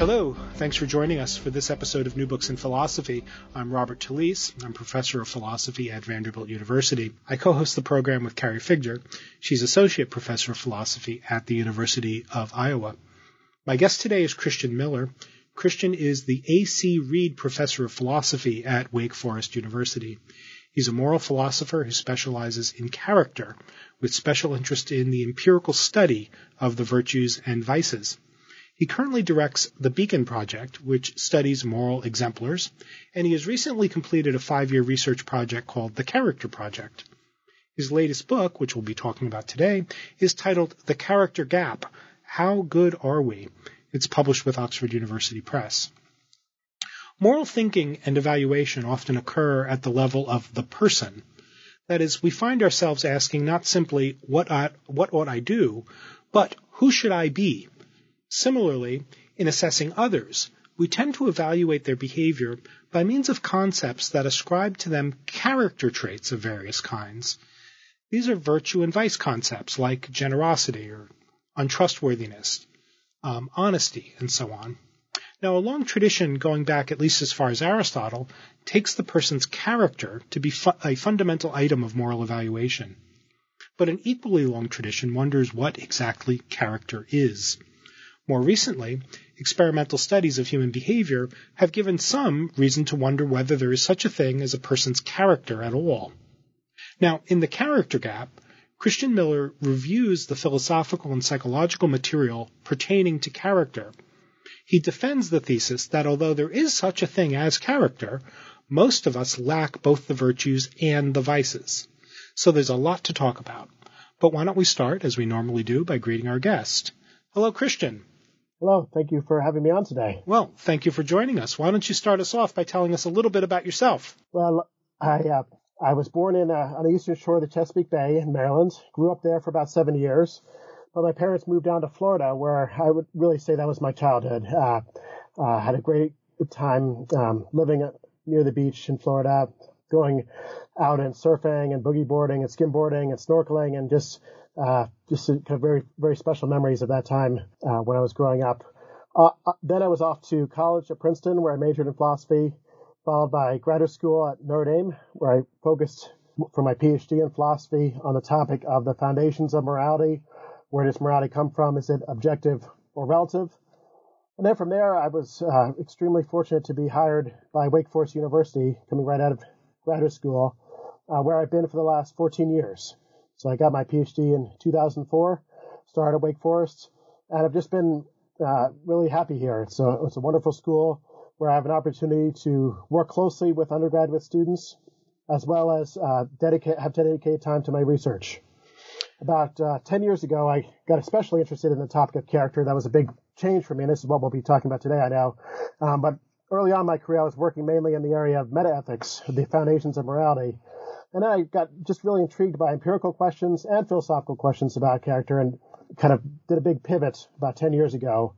Hello, thanks for joining us for this episode of New Books in Philosophy. I'm Robert Talisse. I'm professor of philosophy at Vanderbilt University. I co-host the program with Carrie Figdor. She's associate professor of philosophy at the University of Iowa. My guest today is Christian Miller. Christian is the A.C. Reed Professor of Philosophy at Wake Forest University. He's a moral philosopher who specializes in character, with special interest in the empirical study of the virtues and vices. He currently directs the Beacon Project, which studies moral exemplars, and he has recently completed a five year research project called the Character Project. His latest book, which we'll be talking about today, is titled The Character Gap How Good Are We? It's published with Oxford University Press. Moral thinking and evaluation often occur at the level of the person. That is, we find ourselves asking not simply, what ought, what ought I do, but who should I be? Similarly, in assessing others, we tend to evaluate their behavior by means of concepts that ascribe to them character traits of various kinds. These are virtue and vice concepts like generosity or untrustworthiness, um, honesty, and so on. Now, a long tradition going back at least as far as Aristotle takes the person's character to be fu- a fundamental item of moral evaluation. But an equally long tradition wonders what exactly character is. More recently, experimental studies of human behavior have given some reason to wonder whether there is such a thing as a person's character at all. Now, in the character gap, Christian Miller reviews the philosophical and psychological material pertaining to character. He defends the thesis that although there is such a thing as character, most of us lack both the virtues and the vices. So there's a lot to talk about. But why don't we start, as we normally do, by greeting our guest. Hello, Christian. Hello, thank you for having me on today. Well, thank you for joining us. Why don't you start us off by telling us a little bit about yourself? Well, I uh, I was born in uh, on the eastern shore of the Chesapeake Bay in Maryland. Grew up there for about seven years, but my parents moved down to Florida, where I would really say that was my childhood. Uh, uh had a great time um, living near the beach in Florida, going out and surfing and boogie boarding and skimboarding and snorkeling and just uh, just kind of very, very special memories of that time uh, when I was growing up. Uh, uh, then I was off to college at Princeton, where I majored in philosophy, followed by graduate school at Notre Dame, where I focused for my PhD in philosophy on the topic of the foundations of morality. Where does morality come from? Is it objective or relative? And then from there, I was uh, extremely fortunate to be hired by Wake Forest University, coming right out of graduate school, uh, where I've been for the last 14 years. So I got my PhD in 2004, started at Wake Forest, and I've just been uh, really happy here. It's a, it's a wonderful school where I have an opportunity to work closely with undergraduate students as well as uh, dedicate, have dedicated time to my research. About uh, 10 years ago, I got especially interested in the topic of character. That was a big change for me, and this is what we'll be talking about today, I know. Um, but early on in my career, I was working mainly in the area of metaethics, the foundations of morality. And I got just really intrigued by empirical questions and philosophical questions about character and kind of did a big pivot about 10 years ago.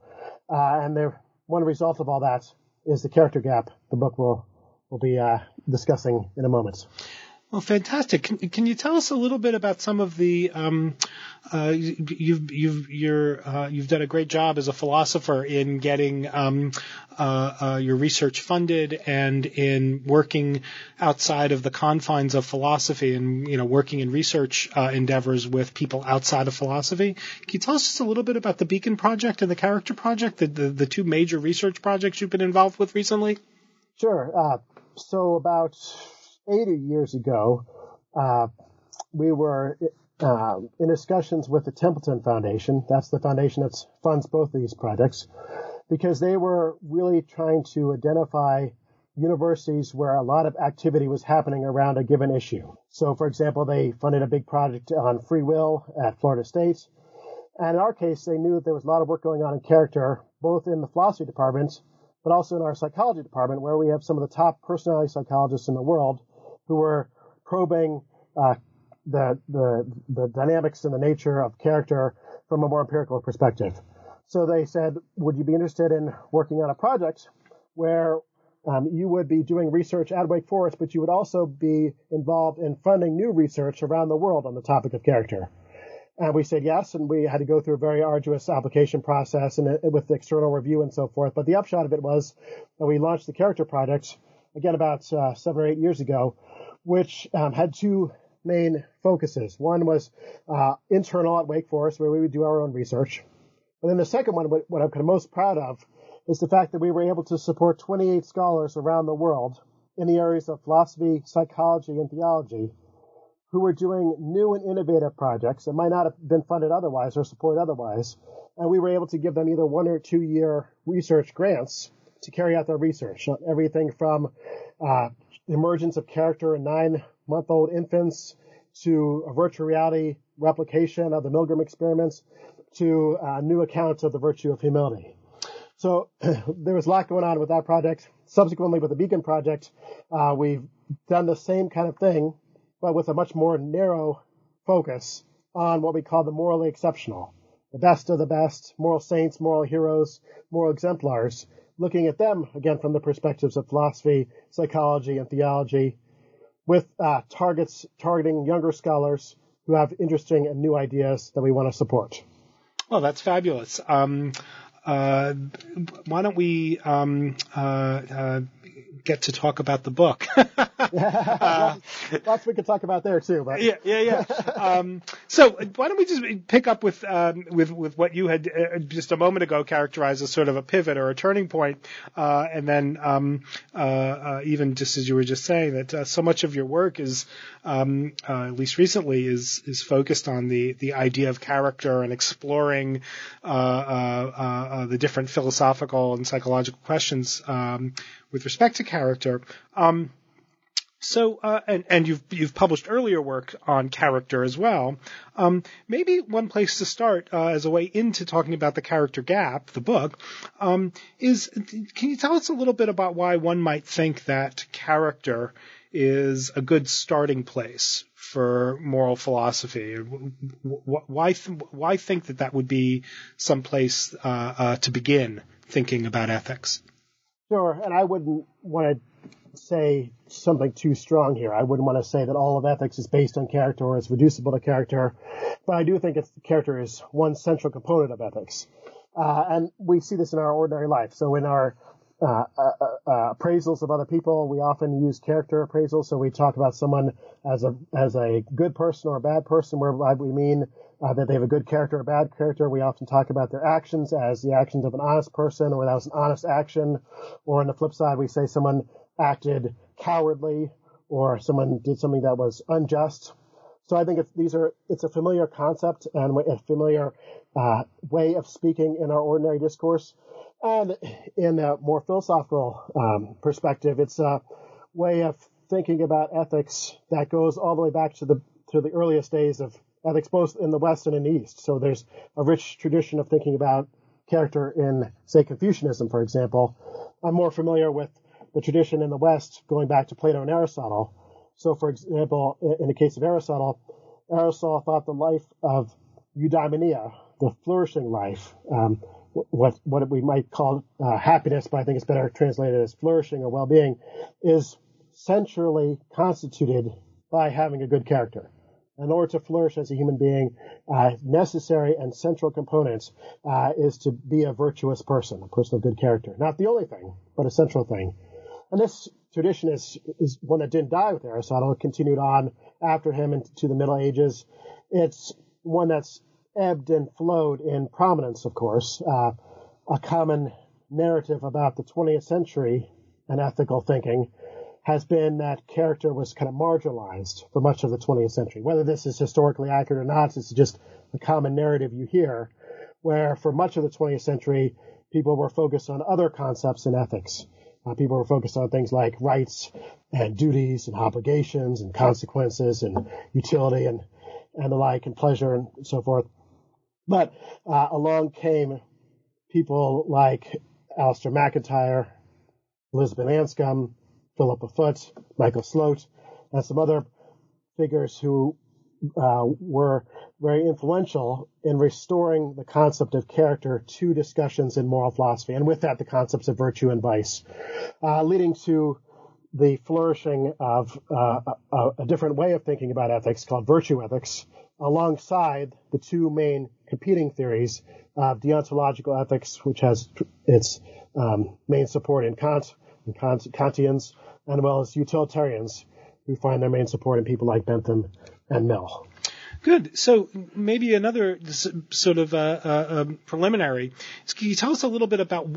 Uh, and there, one result of all that is the character gap the book will, will be uh, discussing in a moment. Well, fantastic. Can, can you tell us a little bit about some of the um, uh, you've you've you're uh, you've done a great job as a philosopher in getting um, uh, uh, your research funded and in working outside of the confines of philosophy and you know working in research uh, endeavors with people outside of philosophy. Can you tell us just a little bit about the Beacon Project and the Character Project, the the, the two major research projects you've been involved with recently? Sure. Uh, so about 80 years ago, uh, we were uh, in discussions with the Templeton Foundation. That's the foundation that funds both of these projects because they were really trying to identify universities where a lot of activity was happening around a given issue. So, for example, they funded a big project on free will at Florida State. And in our case, they knew that there was a lot of work going on in character, both in the philosophy department, but also in our psychology department, where we have some of the top personality psychologists in the world who were probing uh, the, the, the dynamics and the nature of character from a more empirical perspective. So they said, would you be interested in working on a project where um, you would be doing research at Wake Forest, but you would also be involved in funding new research around the world on the topic of character. And we said yes, and we had to go through a very arduous application process and uh, with external review and so forth. But the upshot of it was that we launched the Character Project again about uh, seven or eight years ago, which um, had two main focuses. One was uh, internal at Wake Forest, where we would do our own research. And then the second one, what I'm kind of most proud of, is the fact that we were able to support 28 scholars around the world in the areas of philosophy, psychology, and theology who were doing new and innovative projects that might not have been funded otherwise or supported otherwise. And we were able to give them either one or two year research grants to carry out their research everything from uh, emergence of character in nine month old infants to a virtual reality replication of the Milgram experiments to a new account of the virtue of humility. So there was a lot going on with that project. Subsequently, with the Beacon project, uh, we've done the same kind of thing, but with a much more narrow focus on what we call the morally exceptional, the best of the best, moral saints, moral heroes, moral exemplars, looking at them again from the perspectives of philosophy, psychology, and theology, with uh, targets targeting younger scholars who have interesting and new ideas that we want to support. Well, that's fabulous. Um, uh, why don't we um, uh, uh, get to talk about the book. uh, Lots we could talk about there too. But. Yeah, yeah, yeah. um, so why don't we just pick up with um, with with what you had uh, just a moment ago characterized as sort of a pivot or a turning point, uh, and then um, uh, uh even just as you were just saying that uh, so much of your work is, um, at least recently, is is focused on the the idea of character and exploring the different philosophical and psychological questions um, with respect to character. Um, so, uh, and, and you've you've published earlier work on character as well. Um, maybe one place to start uh, as a way into talking about the character gap, the book, um, is can you tell us a little bit about why one might think that character is a good starting place for moral philosophy? Why th- why think that that would be some place uh, uh, to begin thinking about ethics? Sure, and I wouldn't want to say something too strong here. I wouldn't want to say that all of ethics is based on character or is reducible to character, but I do think it's, character is one central component of ethics. Uh, and we see this in our ordinary life. So in our uh, uh, uh, appraisals of other people, we often use character appraisals. So we talk about someone as a as a good person or a bad person, whereby we mean uh, that they have a good character or a bad character. We often talk about their actions as the actions of an honest person or that was an honest action. Or on the flip side, we say someone acted cowardly or someone did something that was unjust. So I think it's, these are, it's a familiar concept and a familiar uh, way of speaking in our ordinary discourse. And in a more philosophical um, perspective, it's a way of thinking about ethics that goes all the way back to the to the earliest days of ethics both in the West and in the East. So there's a rich tradition of thinking about character in, say, Confucianism, for example. I'm more familiar with the tradition in the West going back to Plato and Aristotle. So, for example, in the case of Aristotle, Aristotle thought the life of eudaimonia, the flourishing life, um, what what we might call uh, happiness, but I think it's better translated as flourishing or well-being, is centrally constituted by having a good character in order to flourish as a human being, uh, necessary and central components uh, is to be a virtuous person, a person of good character. Not the only thing, but a central thing. And this tradition is is one that didn't die with Aristotle. It continued on after him into the Middle Ages. It's one that's ebbed and flowed in prominence, of course. Uh, a common narrative about the 20th century and ethical thinking has been that character was kind of marginalized for much of the 20th century. Whether this is historically accurate or not, it's just a common narrative you hear, where for much of the 20th century, people were focused on other concepts in ethics. Uh, people were focused on things like rights and duties and obligations and consequences and utility and, and the like and pleasure and so forth. But uh, along came people like Alasdair MacIntyre, Elizabeth Anscombe, Philippa Foot, Michael Slote, and some other figures who uh, were very influential in restoring the concept of character to discussions in moral philosophy, and with that, the concepts of virtue and vice, uh, leading to the flourishing of uh, a, a, different way of thinking about ethics called virtue ethics, alongside the two main competing theories of deontological ethics, which has its um, main support in Kant and Kant, Kantians, and well as utilitarians, who find their main support in people like Bentham and Mill. Good. So maybe another sort of uh, uh, um, preliminary. Can you tell us a little bit about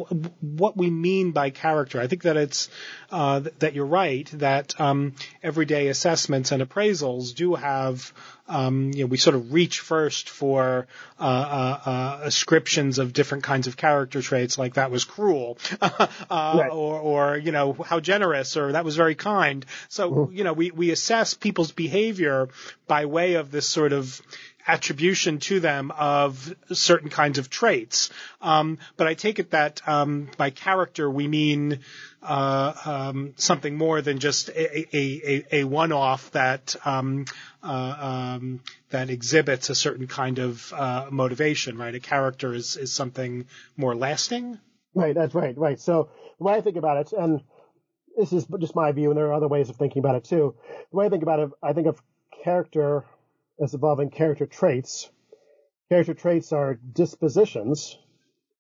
what we mean by character? I think that it's uh, that you're right that um, everyday assessments and appraisals do have um, you know, we sort of reach first for uh, uh, uh, ascriptions of different kinds of character traits, like that was cruel, uh, right. or, or you know, how generous, or that was very kind. So mm-hmm. you know, we we assess people's behavior by way of this sort of attribution to them of certain kinds of traits. Um, but I take it that um, by character we mean uh, um, something more than just a, a, a, a one-off that um, uh, um, that exhibits a certain kind of uh, motivation. Right, a character is is something more lasting. Right, that's right, right. So the way I think about it, and this is just my view, and there are other ways of thinking about it too. The way I think about it, I think of character as involving character traits. Character traits are dispositions.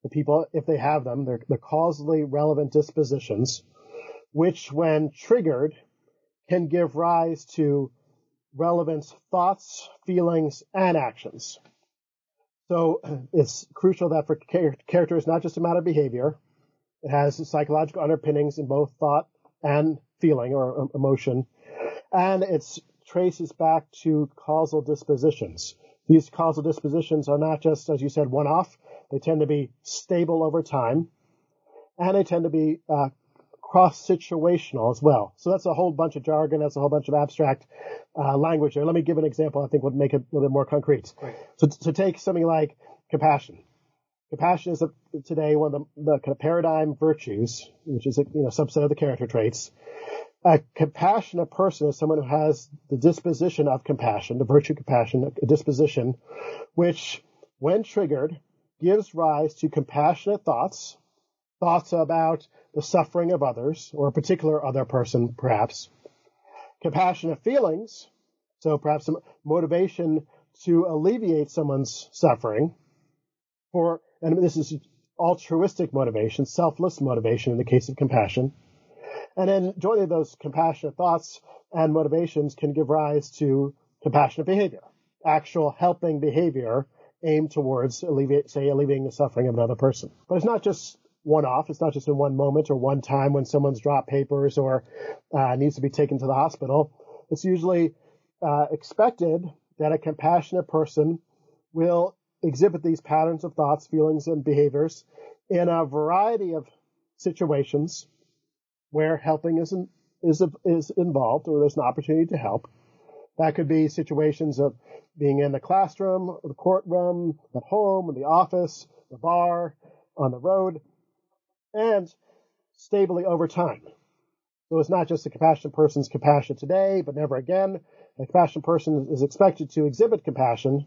The people, if they have them, they're, causally relevant dispositions, which, when triggered, can give rise to relevant thoughts, feelings, and actions. So it's crucial that for character is not just a matter of behavior. It has psychological underpinnings in both thought and feeling or um, emotion. And it's traces back to causal dispositions. These causal dispositions are not just, as you said, one off. They tend to be stable over time, and they tend to be uh, cross situational as well. So that's a whole bunch of jargon. That's a whole bunch of abstract uh, language there. Let me give an example. I think would make it a little bit more concrete. Right. So to take something like compassion. Compassion is a, today one of the, the kind of paradigm virtues, which is a you know subset of the character traits. A compassionate person is someone who has the disposition of compassion, the virtue of compassion, a disposition, which, when triggered, gives rise to compassionate thoughts, thoughts about the suffering of others, or a particular other person, perhaps. Compassionate feelings, so perhaps some motivation to alleviate someone's suffering, for, and this is altruistic motivation, selfless motivation in the case of compassion. And then joining those compassionate thoughts and motivations can give rise to compassionate behavior, actual helping behavior aimed towards alleviate, say, alleviating the suffering of another person. But it's not just one off. It's not just in one moment or one time when someone's dropped papers or uh, needs to be taken to the hospital. It's usually uh, expected that a compassionate person will exhibit these patterns of thoughts, feelings, and behaviors in a variety of situations where helping is, is, is involved or there's an opportunity to help. That could be situations of being in the classroom, the courtroom, at home, in the office, the bar, on the road, and stably over time. So it's not just a compassionate person's compassion today, but never again. A compassionate person is expected to exhibit compassion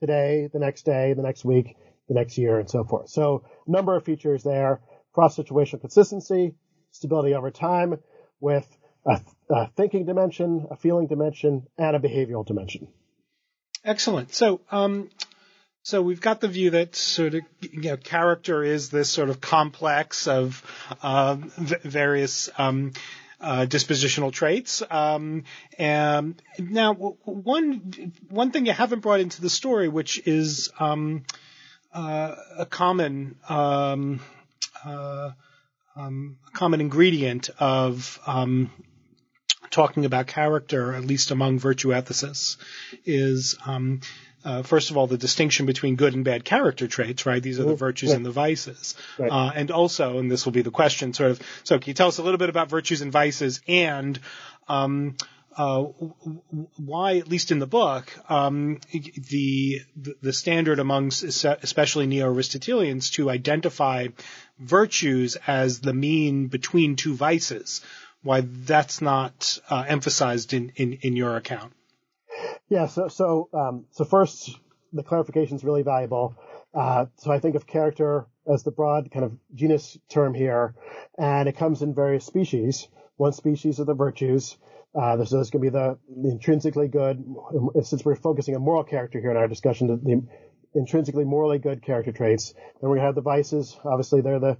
today, the next day, the next week, the next year, and so forth. So a number of features there. Cross-situational consistency, stability over time with a, a thinking dimension, a feeling dimension, and a behavioral dimension. Excellent. So, um, so we've got the view that sort of you know character is this sort of complex of uh, v- various um, uh, dispositional traits. Um, and now, one one thing you haven't brought into the story, which is um, uh, a common um, uh, um, a common ingredient of um, talking about character, at least among virtue ethicists, is um, uh, first of all the distinction between good and bad character traits. Right, these are the mm-hmm. virtues and the vices, right. uh, and also, and this will be the question, sort of. So, can you tell us a little bit about virtues and vices and um, uh, why, at least in the book, um, the the standard amongst especially neo-Aristotelians to identify virtues as the mean between two vices, why that's not uh, emphasized in, in, in your account. Yeah. So so um, so first, the clarification is really valuable. Uh, so I think of character as the broad kind of genus term here, and it comes in various species. One species are the virtues. Uh, this is going to be the, the, intrinsically good. Since we're focusing on moral character here in our discussion, the, the intrinsically morally good character traits. Then we have the vices. Obviously, they're the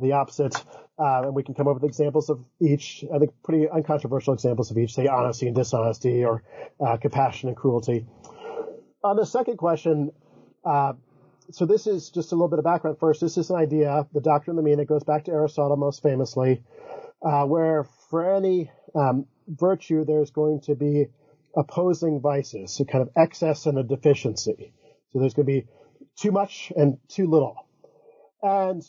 the opposite. Uh, and we can come up with examples of each. I think pretty uncontroversial examples of each. Say honesty and dishonesty, or uh, compassion and cruelty. On the second question, uh, so this is just a little bit of background first. This is an idea, the doctrine of the mean. It goes back to Aristotle most famously, uh, where for any um, virtue, there's going to be opposing vices, so kind of excess and a deficiency. So there's going to be too much and too little. And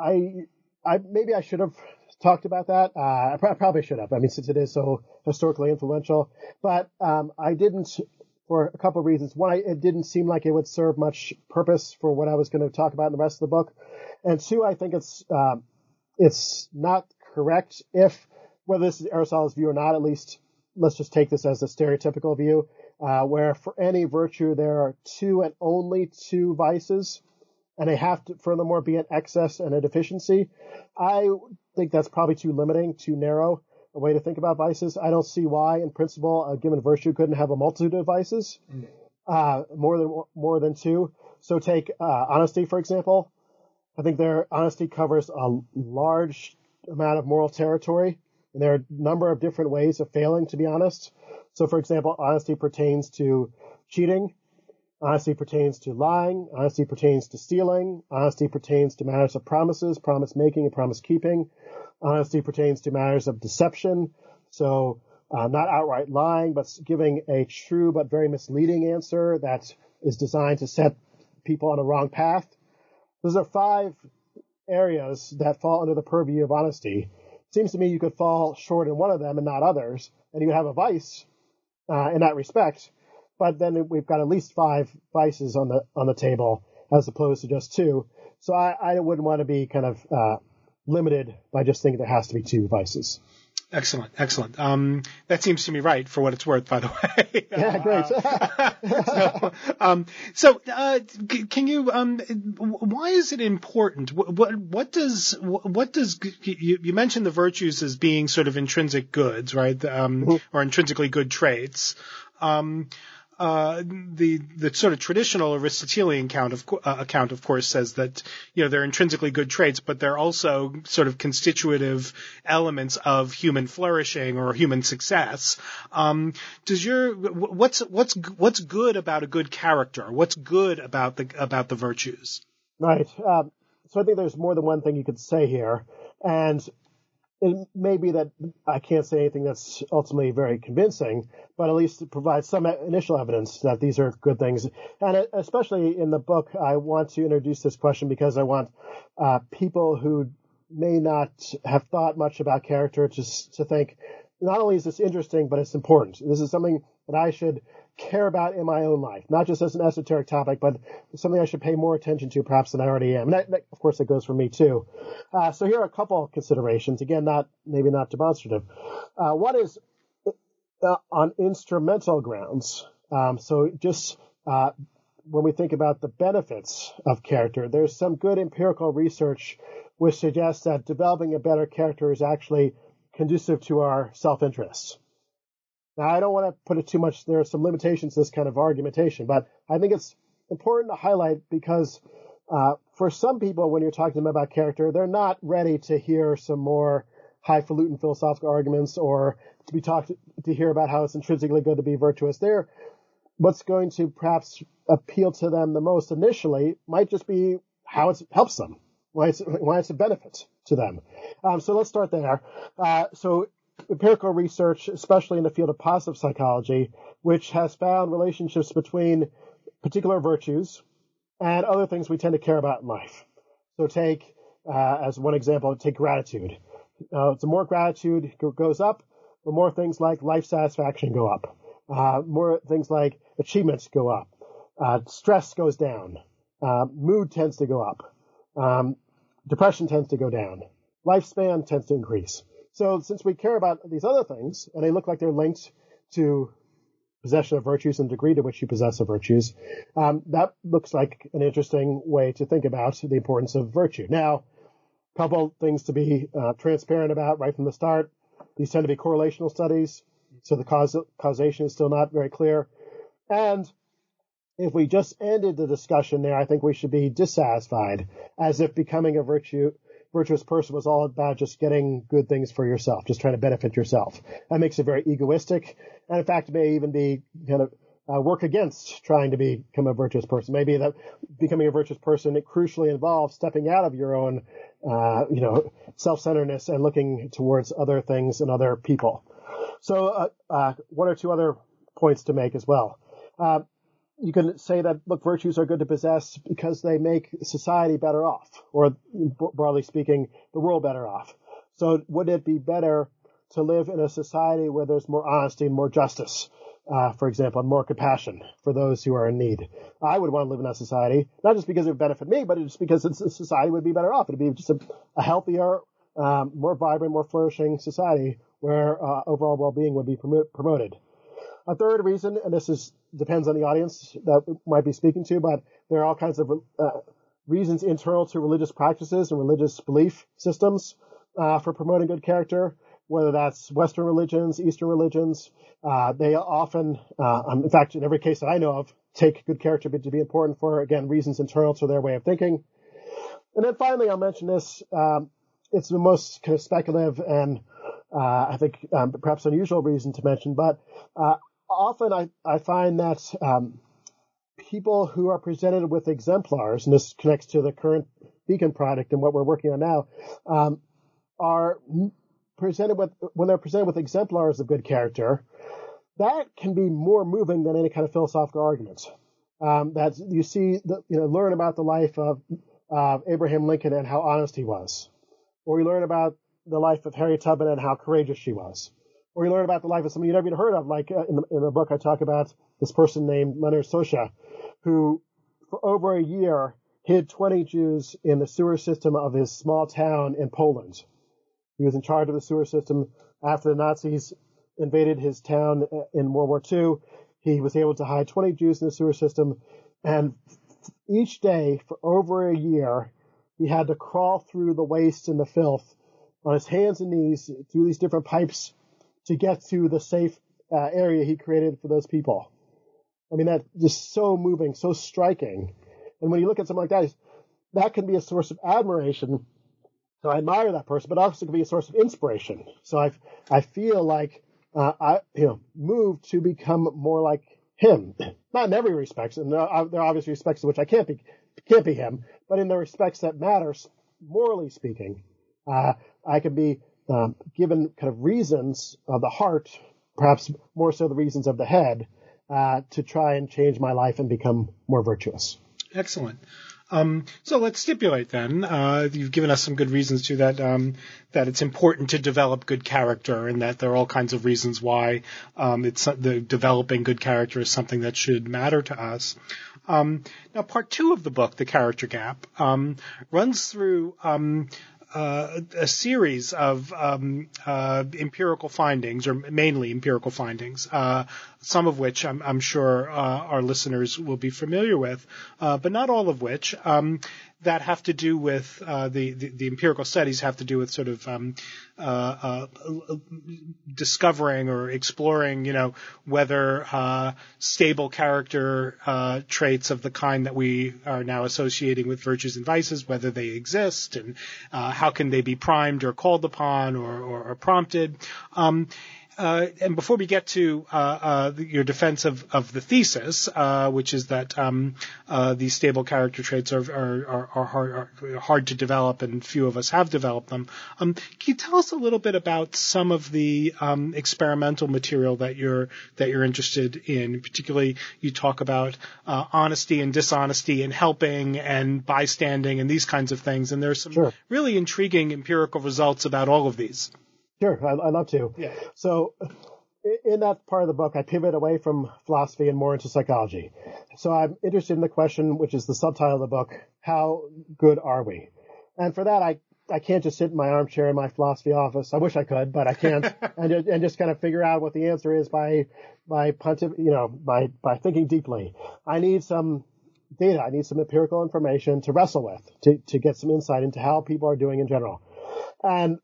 I, I maybe I should have talked about that. Uh, I, pr- I, probably should have. I mean, since it is so historically influential, but um, I didn't for a couple of reasons. One, it didn't seem like it would serve much purpose for what I was going to talk about in the rest of the book, and two, I think it's um, it's not correct if whether this is Aristotle's view or not, at least let's just take this as a stereotypical view, uh, where for any virtue there are two and only two vices, and they have to furthermore be an excess and a deficiency. I think that's probably too limiting, too narrow a way to think about vices. I don't see why, in principle, a given virtue couldn't have a multitude of vices, mm. uh, more than more than two. So take uh, honesty, for example. I think their honesty covers a large amount of moral territory. And there are a number of different ways of failing to be honest. So for example, honesty pertains to cheating. Honesty pertains to lying. Honesty pertains to stealing. Honesty pertains to matters of promises, promise making and promise keeping. Honesty pertains to matters of deception. So uh, not outright lying, but giving a true but very misleading answer that is designed to set people on a wrong path. Those are five areas that fall under the purview of honesty seems to me you could fall short in one of them and not others, and you have a vice uh, in that respect. But then we've got at least five vices on the on the table as opposed to just two. So I, I wouldn't want to be kind of uh, limited by just thinking there has to be two vices. Excellent, excellent. Um, that seems to me right for what it's worth, by the way. yeah, great. so, um, so uh, can you? Um, why is it important? What, what does what does you, you, mentioned the virtues as being sort of intrinsic goods, right? Um, mm-hmm. Or intrinsically good traits. Um, uh, the the sort of traditional Aristotelian account of uh, account, of course, says that you know they're intrinsically good traits, but they're also sort of constitutive elements of human flourishing or human success. Um, does your what's what's what's good about a good character? What's good about the about the virtues? Right. Um, so I think there's more than one thing you could say here, and it may be that I can't say anything that's ultimately very convincing, but at least it provides some initial evidence that these are good things. And especially in the book, I want to introduce this question because I want uh, people who may not have thought much about character to, to think not only is this interesting, but it's important. This is something that I should care about in my own life, not just as an esoteric topic, but something I should pay more attention to perhaps than I already am. And that, that, of course, that goes for me too. Uh, so here are a couple considerations. Again, not maybe not demonstrative. Uh, one is uh, on instrumental grounds. Um, so just uh, when we think about the benefits of character, there's some good empirical research which suggests that developing a better character is actually conducive to our self-interest. Now, I don't want to put it too much. There are some limitations to this kind of argumentation, but I think it's important to highlight because uh, for some people, when you're talking to them about character, they're not ready to hear some more highfalutin philosophical arguments or to be talked to hear about how it's intrinsically good to be virtuous. They're what's going to perhaps appeal to them the most initially might just be how it helps them, why it's why it's a benefit to them. Um, so let's start there. Uh, so empirical research, especially in the field of positive psychology, which has found relationships between particular virtues and other things we tend to care about in life. So take, uh, as one example, take gratitude. Uh, the more gratitude goes up, the more things like life satisfaction go up. Uh, more things like achievements go up. Uh, stress goes down. Uh, mood tends to go up. Um, depression tends to go down. Lifespan tends to increase. So since we care about these other things, and they look like they're linked to possession of virtues and degree to which you possess the virtues, um, that looks like an interesting way to think about the importance of virtue. Now, a couple things to be uh, transparent about right from the start. These tend to be correlational studies, so the causation is still not very clear. And if we just ended the discussion there, I think we should be dissatisfied, as if becoming a virtue virtuous person was all about just getting good things for yourself, just trying to benefit yourself. That makes it very egoistic, and in fact, may even be kind of uh, work against trying to become a virtuous person. Maybe that becoming a virtuous person it crucially involves stepping out of your own, uh, you know, self-centeredness and looking towards other things and other people. So, uh, uh one or two other points to make as well. You can say that look, virtues are good to possess because they make society better off, or broadly speaking, the world better off. So would it be better to live in a society where there's more honesty and more justice, uh, for example, and more compassion for those who are in need? I would want to live in that society, not just because it would benefit me, but just because society would be better off. It'd be just a, a healthier, um, more vibrant, more flourishing society where uh, overall well-being would be prom- promoted. A third reason, and this is depends on the audience that might be speaking to, but there are all kinds of uh, reasons internal to religious practices and religious belief systems uh, for promoting good character. Whether that's Western religions, Eastern religions, uh, they often, uh, um, in fact, in every case that I know of, take good character to be important for again reasons internal to their way of thinking. And then finally, I'll mention this. Um, it's the most kind of speculative and uh, I think um, perhaps unusual reason to mention, but uh, often I, I find that um, people who are presented with exemplars, and this connects to the current Beacon product and what we're working on now, um, are presented with when they're presented with exemplars of good character. That can be more moving than any kind of philosophical arguments. Um, that you see, the, you know, learn about the life of uh, Abraham Lincoln and how honest he was, or you learn about the life of Harriet Tubman and how courageous she was or you learn about the life of someone you've never even heard of. Like uh, in, the, in the book, I talk about this person named Leonard Socha, who for over a year hid 20 Jews in the sewer system of his small town in Poland. He was in charge of the sewer system after the Nazis invaded his town uh, in World War II. He was able to hide 20 Jews in the sewer system, and each day for over a year, he had to crawl through the waste and the filth on his hands and knees through these different pipes to get to the safe uh, area he created for those people. I mean, that's just so moving, so striking. And when you look at something like that, that can be a source of admiration. So I admire that person, but also can be a source of inspiration. So I, I feel like uh, I, you know, moved to become more like him. Not in every respect, and there are, there are obvious respects in which I can't be, can't be him, but in the respects that matter, morally speaking, uh, I can be um, given kind of reasons of the heart, perhaps more so the reasons of the head, uh, to try and change my life and become more virtuous. Excellent. Um, so let's stipulate then. Uh, you've given us some good reasons to that. Um, that it's important to develop good character, and that there are all kinds of reasons why um, it's the developing good character is something that should matter to us. Um, now, part two of the book, The Character Gap, um, runs through um, uh, a series of um, uh, empirical findings, or mainly empirical findings, uh, some of which I'm, I'm sure uh, our listeners will be familiar with, uh, but not all of which. Um, that have to do with uh, the, the, the empirical studies have to do with sort of um, uh, uh, discovering or exploring, you know, whether uh, stable character uh, traits of the kind that we are now associating with virtues and vices, whether they exist, and uh, how can they be primed or called upon or, or, or prompted. Um, uh, and before we get to uh, uh, your defense of, of the thesis, uh, which is that um, uh, these stable character traits are, are, are, hard, are, hard, to develop and few of us have developed them, um, can you tell us a little bit about some of the um, experimental material that you're that you're interested in? Particularly, you talk about uh, honesty and dishonesty and helping and bystanding and these kinds of things, and there's some sure. really intriguing empirical results about all of these. Sure, I, would love to. Yeah. So, in that part of the book, I pivot away from philosophy and more into psychology. So I'm interested in the question, which is the subtitle of the book, how good are we? And for that, I, I can't just sit in my armchair in my philosophy office. I wish I could, but I can't. and, and just kind of figure out what the answer is by, by pontif- you know, by, by thinking deeply. I need some data. I need some empirical information to wrestle with, to, to get some insight into how people are doing in general. And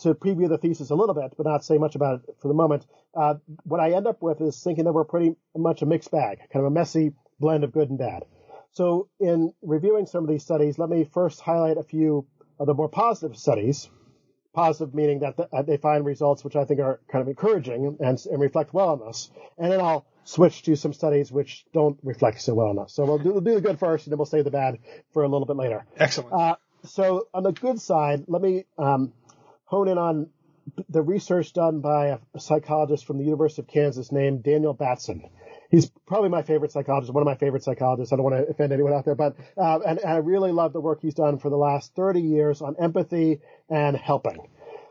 to preview the thesis a little bit, but not say much about it for the moment, uh, what I end up with is thinking that we're pretty much a mixed bag, kind of a messy blend of good and bad. So in reviewing some of these studies, let me first highlight a few of the more positive studies. Positive meaning that the, uh, they find results which I think are kind of encouraging and, and, reflect well on us. And then I'll switch to some studies which don't reflect so well on us. So we'll do, we'll do the good first and then we'll save the bad for a little bit later. Excellent. Uh, so on the good side, let me um, hone in on the research done by a psychologist from the University of Kansas named Daniel Batson. He's probably my favorite psychologist, one of my favorite psychologists. I don't want to offend anyone out there, but uh, and, and I really love the work he's done for the last 30 years on empathy and helping.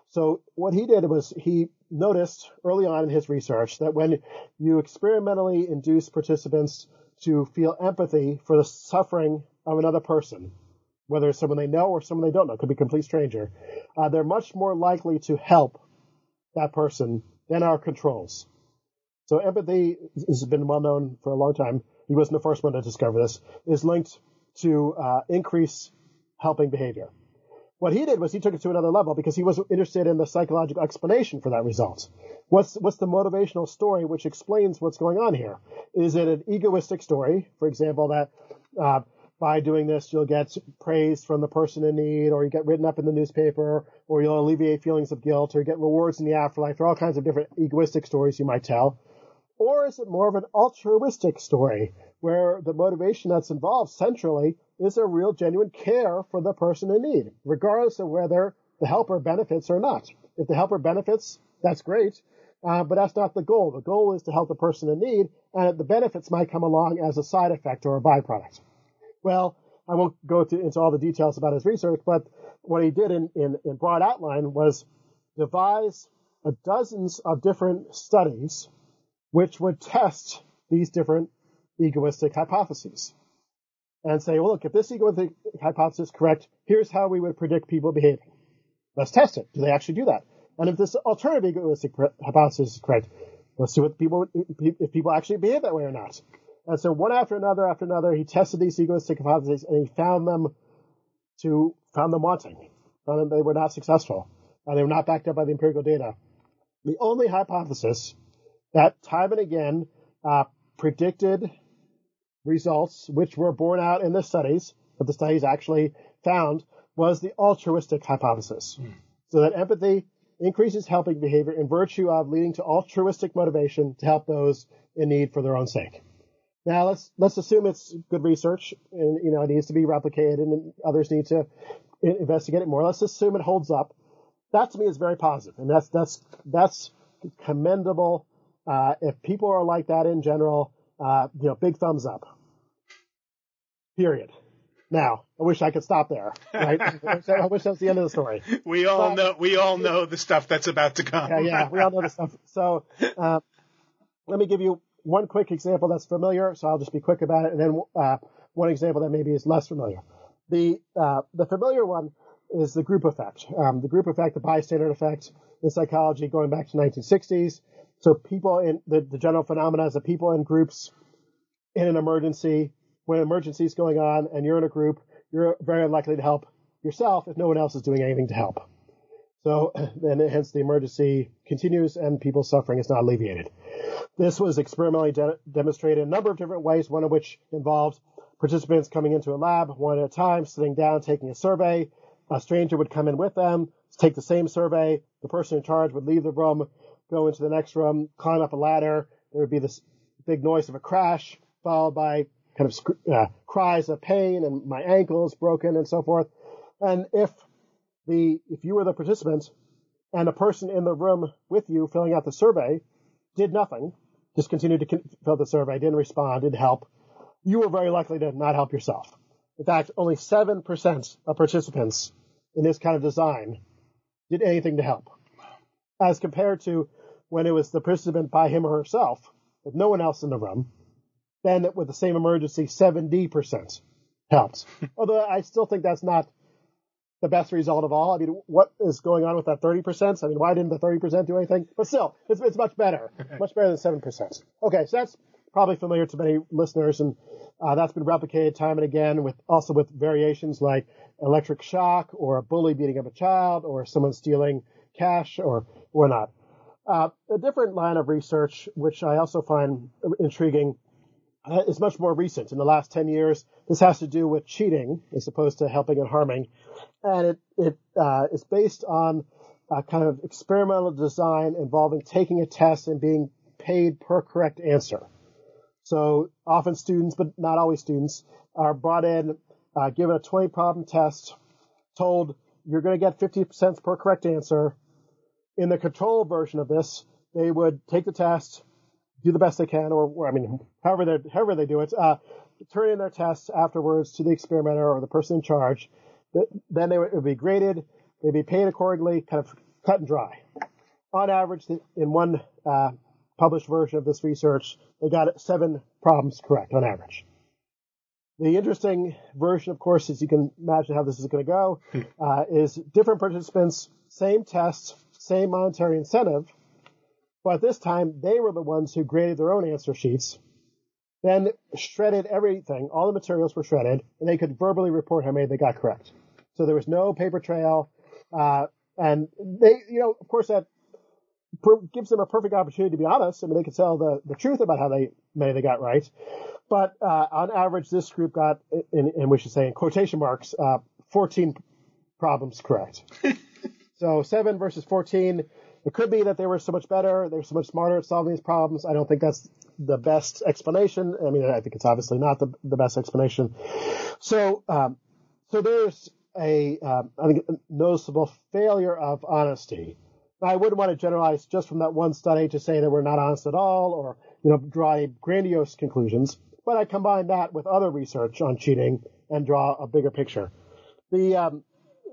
So what he did was he noticed early on in his research that when you experimentally induce participants to feel empathy for the suffering of another person, whether it's someone they know or someone they don't know, it could be a complete stranger, uh, they're much more likely to help that person than our controls. So empathy has been well known for a long time. He wasn't the first one to discover this. Is linked to uh, increase helping behavior. What he did was he took it to another level because he was interested in the psychological explanation for that result. What's what's the motivational story which explains what's going on here? Is it an egoistic story, for example, that uh, by doing this, you'll get praise from the person in need, or you get written up in the newspaper, or you'll alleviate feelings of guilt, or get rewards in the afterlife. There are all kinds of different egoistic stories you might tell. Or is it more of an altruistic story, where the motivation that's involved centrally is a real genuine care for the person in need, regardless of whether the helper benefits or not. If the helper benefits, that's great. Uh, but that's not the goal. The goal is to help the person in need, and the benefits might come along as a side effect or a byproduct. Well, I won't go to, into all the details about his research, but what he did in, in, in broad outline was devise dozens of different studies which would test these different egoistic hypotheses and say, well, look, if this egoistic hypothesis is correct, here's how we would predict people behaving. Let's test it. Do they actually do that? And if this alternative egoistic hypothesis is correct, let's see what people, if people actually behave that way or not. And so one after another after another, he tested these egoistic hypotheses and he found them to, found them wanting. Found them they were not successful. and they were not backed up by the empirical data. The only hypothesis that time and again uh, predicted results, which were borne out in the studies, that the studies actually found, was the altruistic hypothesis. Mm. So that empathy increases helping behavior in virtue of leading to altruistic motivation to help those in need for their own sake. Now let's let's assume it's good research and you know it needs to be replicated and others need to investigate it more. Let's assume it holds up. That to me is very positive, and that's that's that's commendable. Uh, if people are like that in general, uh, you know, big thumbs up. Period. Now, I wish I could stop there. Right? I wish that's the end of the story. We all but, know. We all know the stuff that's about to come. yeah, yeah, we all know the stuff. So, uh, let me give you one quick example that's familiar, so I'll just be quick about it, and then uh, one example that maybe is less familiar. The uh, the familiar one is the group effect. Um, the group effect, the bystander effect in psychology, going back to 1960s. So people in the, the general phenomena is that people in groups in an emergency, when an emergency is going on and you're in a group, you're very unlikely to help yourself if no one else is doing anything to help. So then hence the emergency continues and people's suffering is not alleviated. This was experimentally de- demonstrated in a number of different ways, one of which involved participants coming into a lab one at a time, sitting down, taking a survey. A stranger would come in with them, take the same survey. The person in charge would leave the room, go into the next room, climb up a ladder. There would be this big noise of a crash, followed by kind of uh, cries of pain and my ankles broken and so forth. And if the if you were the participant and the person in the room with you filling out the survey did nothing, just continued to fill the survey, didn't respond, didn't help, you were very likely to not help yourself. In fact, only 7% of participants in this kind of design did anything to help. as compared to when it was the participant by him or herself, with no one else in the room, then with the same emergency, 70% helps. Although I still think that's not the best result of all. I mean, what is going on with that 30%? I mean, why didn't the 30% do anything? But still, it's, it's much better. much better than 7%. Okay, so that's probably familiar to many listeners, and uh, that's been replicated time and again with also with variations like electric shock or a bully beating up a child or someone stealing cash or whatnot. Uh, a different line of research, which I also find intriguing, uh, is much more recent. In the last 10 years, this has to do with cheating as opposed to helping and harming. And it, it uh, is based on a kind of experimental design involving taking a test and being paid per correct answer. So often students, but not always students, are brought in, uh, given a 20 problem test, told you're going to get 50 cents per correct answer. In the control version of this, they would take the test, do the best they can, or, or I mean, however they however they do it, uh, turn in their tests afterwards to the experimenter or the person in charge. Then they would, would be graded. They'd be paid accordingly, kind of cut and dry. On average, in one uh, published version of this research, they got seven problems correct on average. The interesting version, of course, as you can imagine how this is going to go, hmm. uh, is different participants, same tests, same monetary incentive, but this time they were the ones who graded their own answer sheets, then shredded everything, all the materials were shredded, and they could verbally report how many they got correct. So there was no paper trail, uh, and they, you know, of course that gives them a perfect opportunity to be honest. I mean, they could tell the, the truth about how they many they got right. But uh, on average, this group got, in, in we should say in quotation marks, uh, 14 problems correct. so seven versus 14. It could be that they were so much better, they were so much smarter at solving these problems. I don't think that's the best explanation. I mean, I think it's obviously not the, the best explanation. So, um, so there's a, um, I think, noticeable failure of honesty I wouldn't want to generalize just from that one study to say that we're not honest at all or, you know, draw grandiose conclusions, but I combine that with other research on cheating and draw a bigger picture. The, um,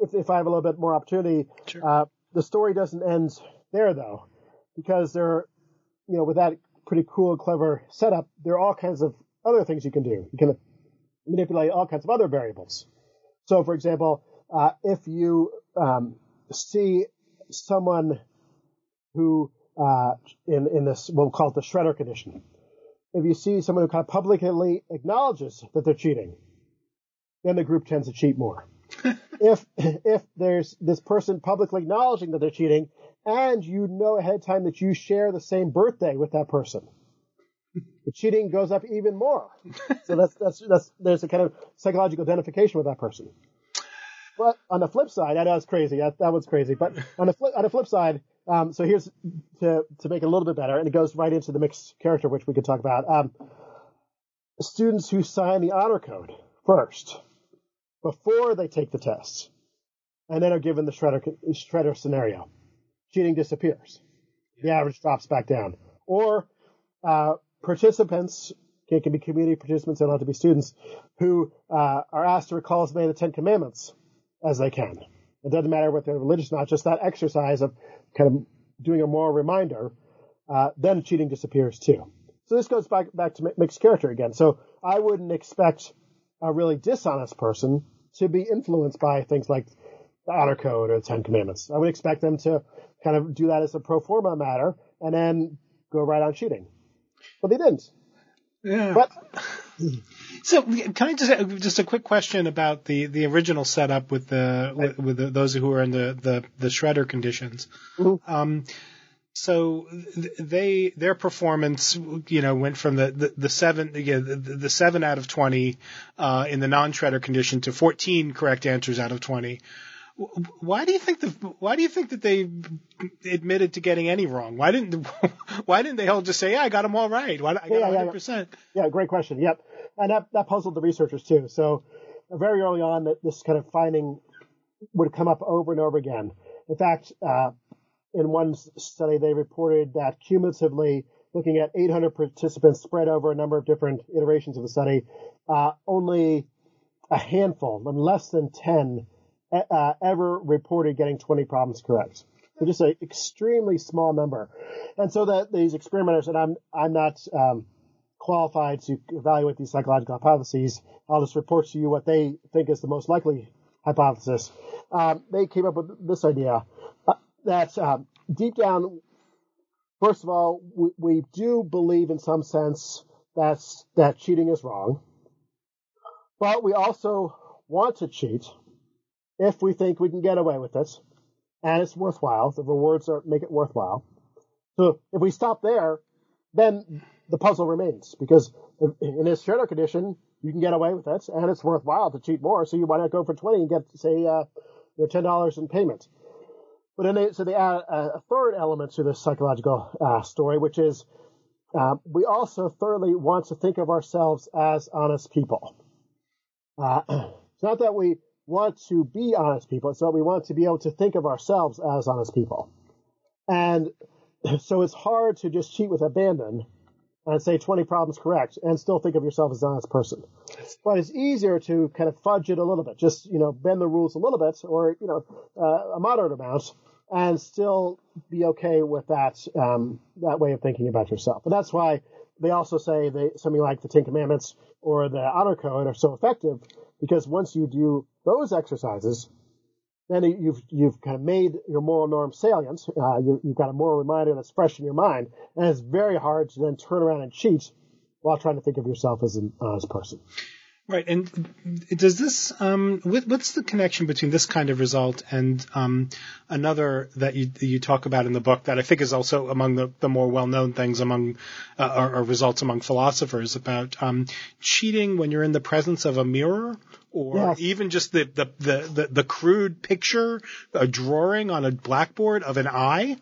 if, if I have a little bit more opportunity, sure. uh, the story doesn't end there though, because there, you know, with that pretty cool and clever setup, there are all kinds of other things you can do. You can manipulate all kinds of other variables. So, for example, uh, if you um, see someone who uh, in in this we'll call it the shredder condition. If you see someone who kind of publicly acknowledges that they're cheating, then the group tends to cheat more. if if there's this person publicly acknowledging that they're cheating, and you know ahead of time that you share the same birthday with that person, the cheating goes up even more. So that's that's that's there's a kind of psychological identification with that person. But on the flip side, I know it's crazy. That, that one's crazy. But on the flip, on the flip side, um, so here's to to make it a little bit better, and it goes right into the mixed character, which we could talk about. Um, students who sign the honor code first, before they take the test, and then are given the shredder shredder scenario, cheating disappears. The average drops back down. Or uh, participants it can be community participants, they don't have to be students, who uh, are asked to recall as many of the Ten Commandments as they can. It doesn't matter what they're religious or not, just that exercise of kind of doing a moral reminder, uh, then cheating disappears too. So this goes back, back to mixed character again. So I wouldn't expect a really dishonest person to be influenced by things like the honor code or the Ten Commandments. I would expect them to kind of do that as a pro forma matter and then go right on cheating. But they didn't. Yeah. But so can I just just a quick question about the, the original setup with the with, with the, those who are in the, the, the shredder conditions. Mm-hmm. Um, so they their performance you know went from the the, the seven yeah, the, the seven out of twenty uh, in the non shredder condition to fourteen correct answers out of twenty. Why do you think the Why do you think that they admitted to getting any wrong? Why didn't Why didn't they all just say, "Yeah, I got them all right"? Why I got yeah, 100 percent? Yeah, great question. Yep, and that that puzzled the researchers too. So very early on, that this kind of finding would come up over and over again. In fact, uh, in one study, they reported that cumulatively, looking at 800 participants spread over a number of different iterations of the study, uh, only a handful, less than 10 uh, ever reported getting 20 problems correct. So just an extremely small number. And so that these experimenters, and I'm, I'm not, um, qualified to evaluate these psychological hypotheses. I'll just report to you what they think is the most likely hypothesis. Um, they came up with this idea uh, that um, deep down, first of all, we, we, do believe in some sense that's, that cheating is wrong, but we also want to cheat if we think we can get away with it and it's worthwhile. The rewards are, make it worthwhile. So if we stop there, then the puzzle remains because in this shredder condition, you can get away with it and it's worthwhile to cheat more. So you might not go for 20 and get, say, uh, you know, $10 in payment. But then they, so they add a, a third element to this psychological uh, story, which is uh, we also thoroughly want to think of ourselves as honest people. Uh, it's not that we want to be honest people, that we want to be able to think of ourselves as honest people. And so it's hard to just cheat with abandon and say 20 problems correct and still think of yourself as an honest person. But it's easier to kind of fudge it a little bit, just, you know, bend the rules a little bit or, you know, uh, a moderate amount and still be okay with that, um, that way of thinking about yourself. And that's why they also say they, something like the Ten Commandments or the Honor Code are so effective because once you do those exercises, then you've you've kind of made your moral norm salient. Uh, you, have got a moral reminder that's fresh in your mind, and it's very hard to then turn around and cheat while trying to think of yourself as an honest person. Right, and does this um, what's the connection between this kind of result and um, another that you you talk about in the book that I think is also among the, the more well known things among uh, or, or, results among philosophers about um, cheating when you're in the presence of a mirror or yes. even just the, the the, the the crude picture, a drawing on a blackboard of an eye.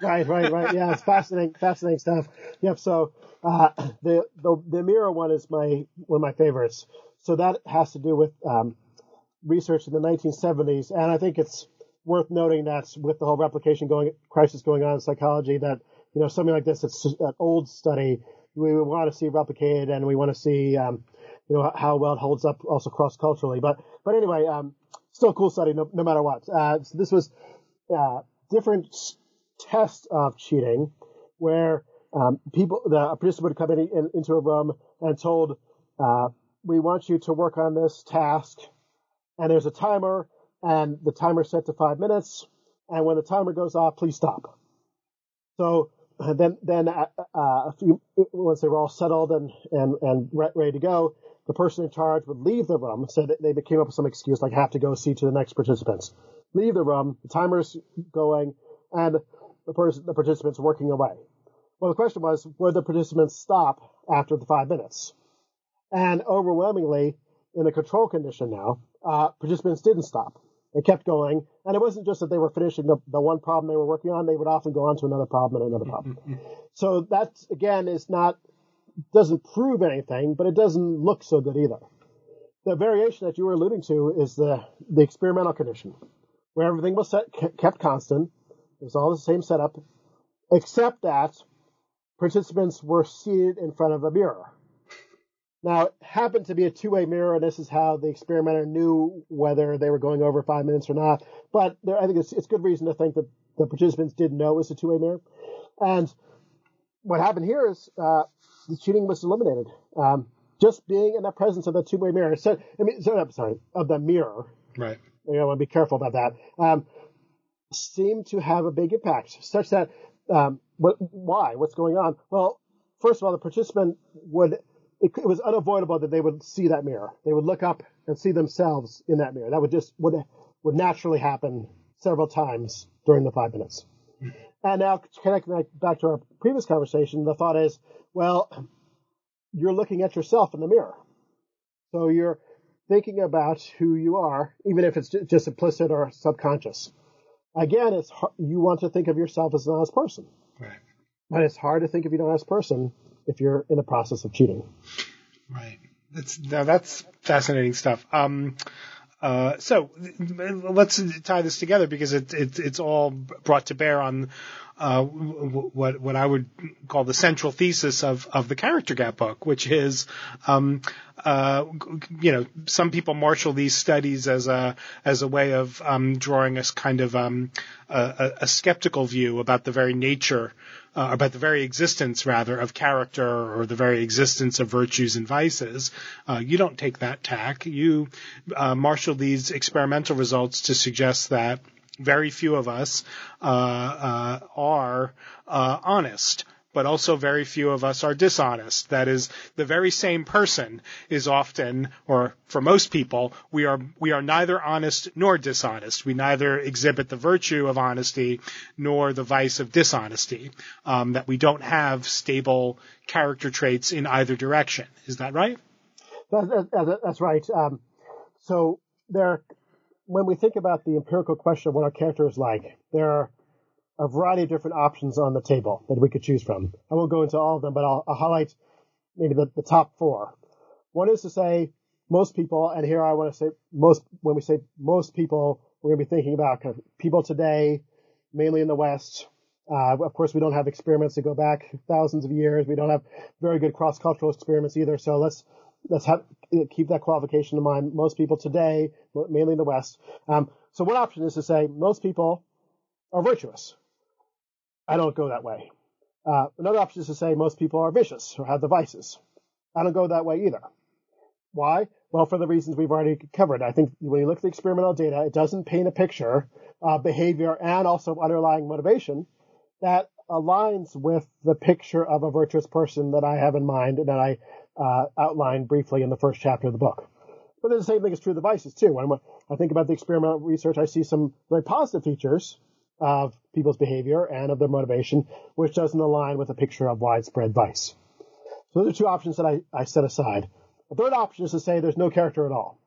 Right, right, right. Yeah, it's fascinating, fascinating stuff. Yep. So uh, the the the mirror one is my one of my favorites. So that has to do with um, research in the 1970s, and I think it's worth noting that with the whole replication going crisis going on in psychology, that you know something like this, it's an old study. We want to see replicated, and we want to see um, you know how well it holds up also cross culturally. But but anyway, um, still a cool study no, no matter what. Uh, so this was uh, different tests of cheating where um, people the a participant would come in, in, into a room and told uh, we want you to work on this task. And there's a timer, and the timer set to five minutes. And when the timer goes off, please stop. So then, then uh, uh, a few once they were all settled and and and ready to go, the person in charge would leave the room. So that they came up with some excuse like have to go see to the next participants. Leave the room. The timer's going, and the person, the participants working away. Well, the question was, would the participants stop after the five minutes? And overwhelmingly, in the control condition now, uh, participants didn't stop. They kept going. And it wasn't just that they were finishing the, the one problem they were working on, they would often go on to another problem and another problem. so that, again, is not, doesn't prove anything, but it doesn't look so good either. The variation that you were alluding to is the, the experimental condition, where everything was set, kept constant. It was all the same setup, except that participants were seated in front of a mirror. Now, it happened to be a two-way mirror, and this is how the experimenter knew whether they were going over five minutes or not. But there, I think it's, it's good reason to think that the participants didn't know it was a two-way mirror. And what happened here is uh, the cheating was eliminated. Um, just being in the presence of the two-way mirror. So, I mean, so, I'm sorry, of the mirror. Right. You know, I want to be careful about that. Um, seemed to have a big impact, such that um, what, why? What's going on? Well, first of all, the participant would it, it, was unavoidable that they would see that mirror. They would look up and see themselves in that mirror. That would just would would naturally happen several times during the five minutes. And now connecting back to our previous conversation, the thought is, well, you're looking at yourself in the mirror, so you're thinking about who you are, even if it's just implicit or subconscious. Again, it's you want to think of yourself as an honest person, right? But it's hard to think of you an honest person if you're in the process of cheating. Right. That's now that's fascinating stuff. Um, uh, so let's tie this together because it, it, it's all brought to bear on uh, what what I would call the central thesis of of the character gap book, which is, um, uh, you know, some people marshal these studies as a as a way of um, drawing us kind of um, a, a, skeptical view about the very nature. Uh, about the very existence, rather, of character or the very existence of virtues and vices. Uh, you don't take that tack. You uh, marshal these experimental results to suggest that very few of us uh, uh, are uh, honest but also very few of us are dishonest. That is, the very same person is often, or for most people, we are we are neither honest nor dishonest. We neither exhibit the virtue of honesty nor the vice of dishonesty. Um, that we don't have stable character traits in either direction. Is that right? That, that, that's right. Um, so there when we think about the empirical question of what our character is like, there are a variety of different options on the table that we could choose from. I won't go into all of them, but I'll, I'll highlight maybe the, the top four. One is to say most people, and here I want to say most, when we say most people, we're going to be thinking about kind of people today, mainly in the West. Uh, of course, we don't have experiments that go back thousands of years. We don't have very good cross-cultural experiments either. So let's let's have, keep that qualification in mind. Most people today, mainly in the West. Um, so one option is to say most people are virtuous. I don't go that way. Uh, another option is to say most people are vicious or have the vices. I don't go that way either. Why? Well, for the reasons we've already covered. I think when you look at the experimental data, it doesn't paint a picture of behavior and also underlying motivation that aligns with the picture of a virtuous person that I have in mind and that I uh, outlined briefly in the first chapter of the book. But the same thing is true of the vices too. When I think about the experimental research, I see some very positive features of people's behavior and of their motivation, which doesn't align with a picture of widespread vice. So those are two options that I, I set aside. The third option is to say there's no character at all.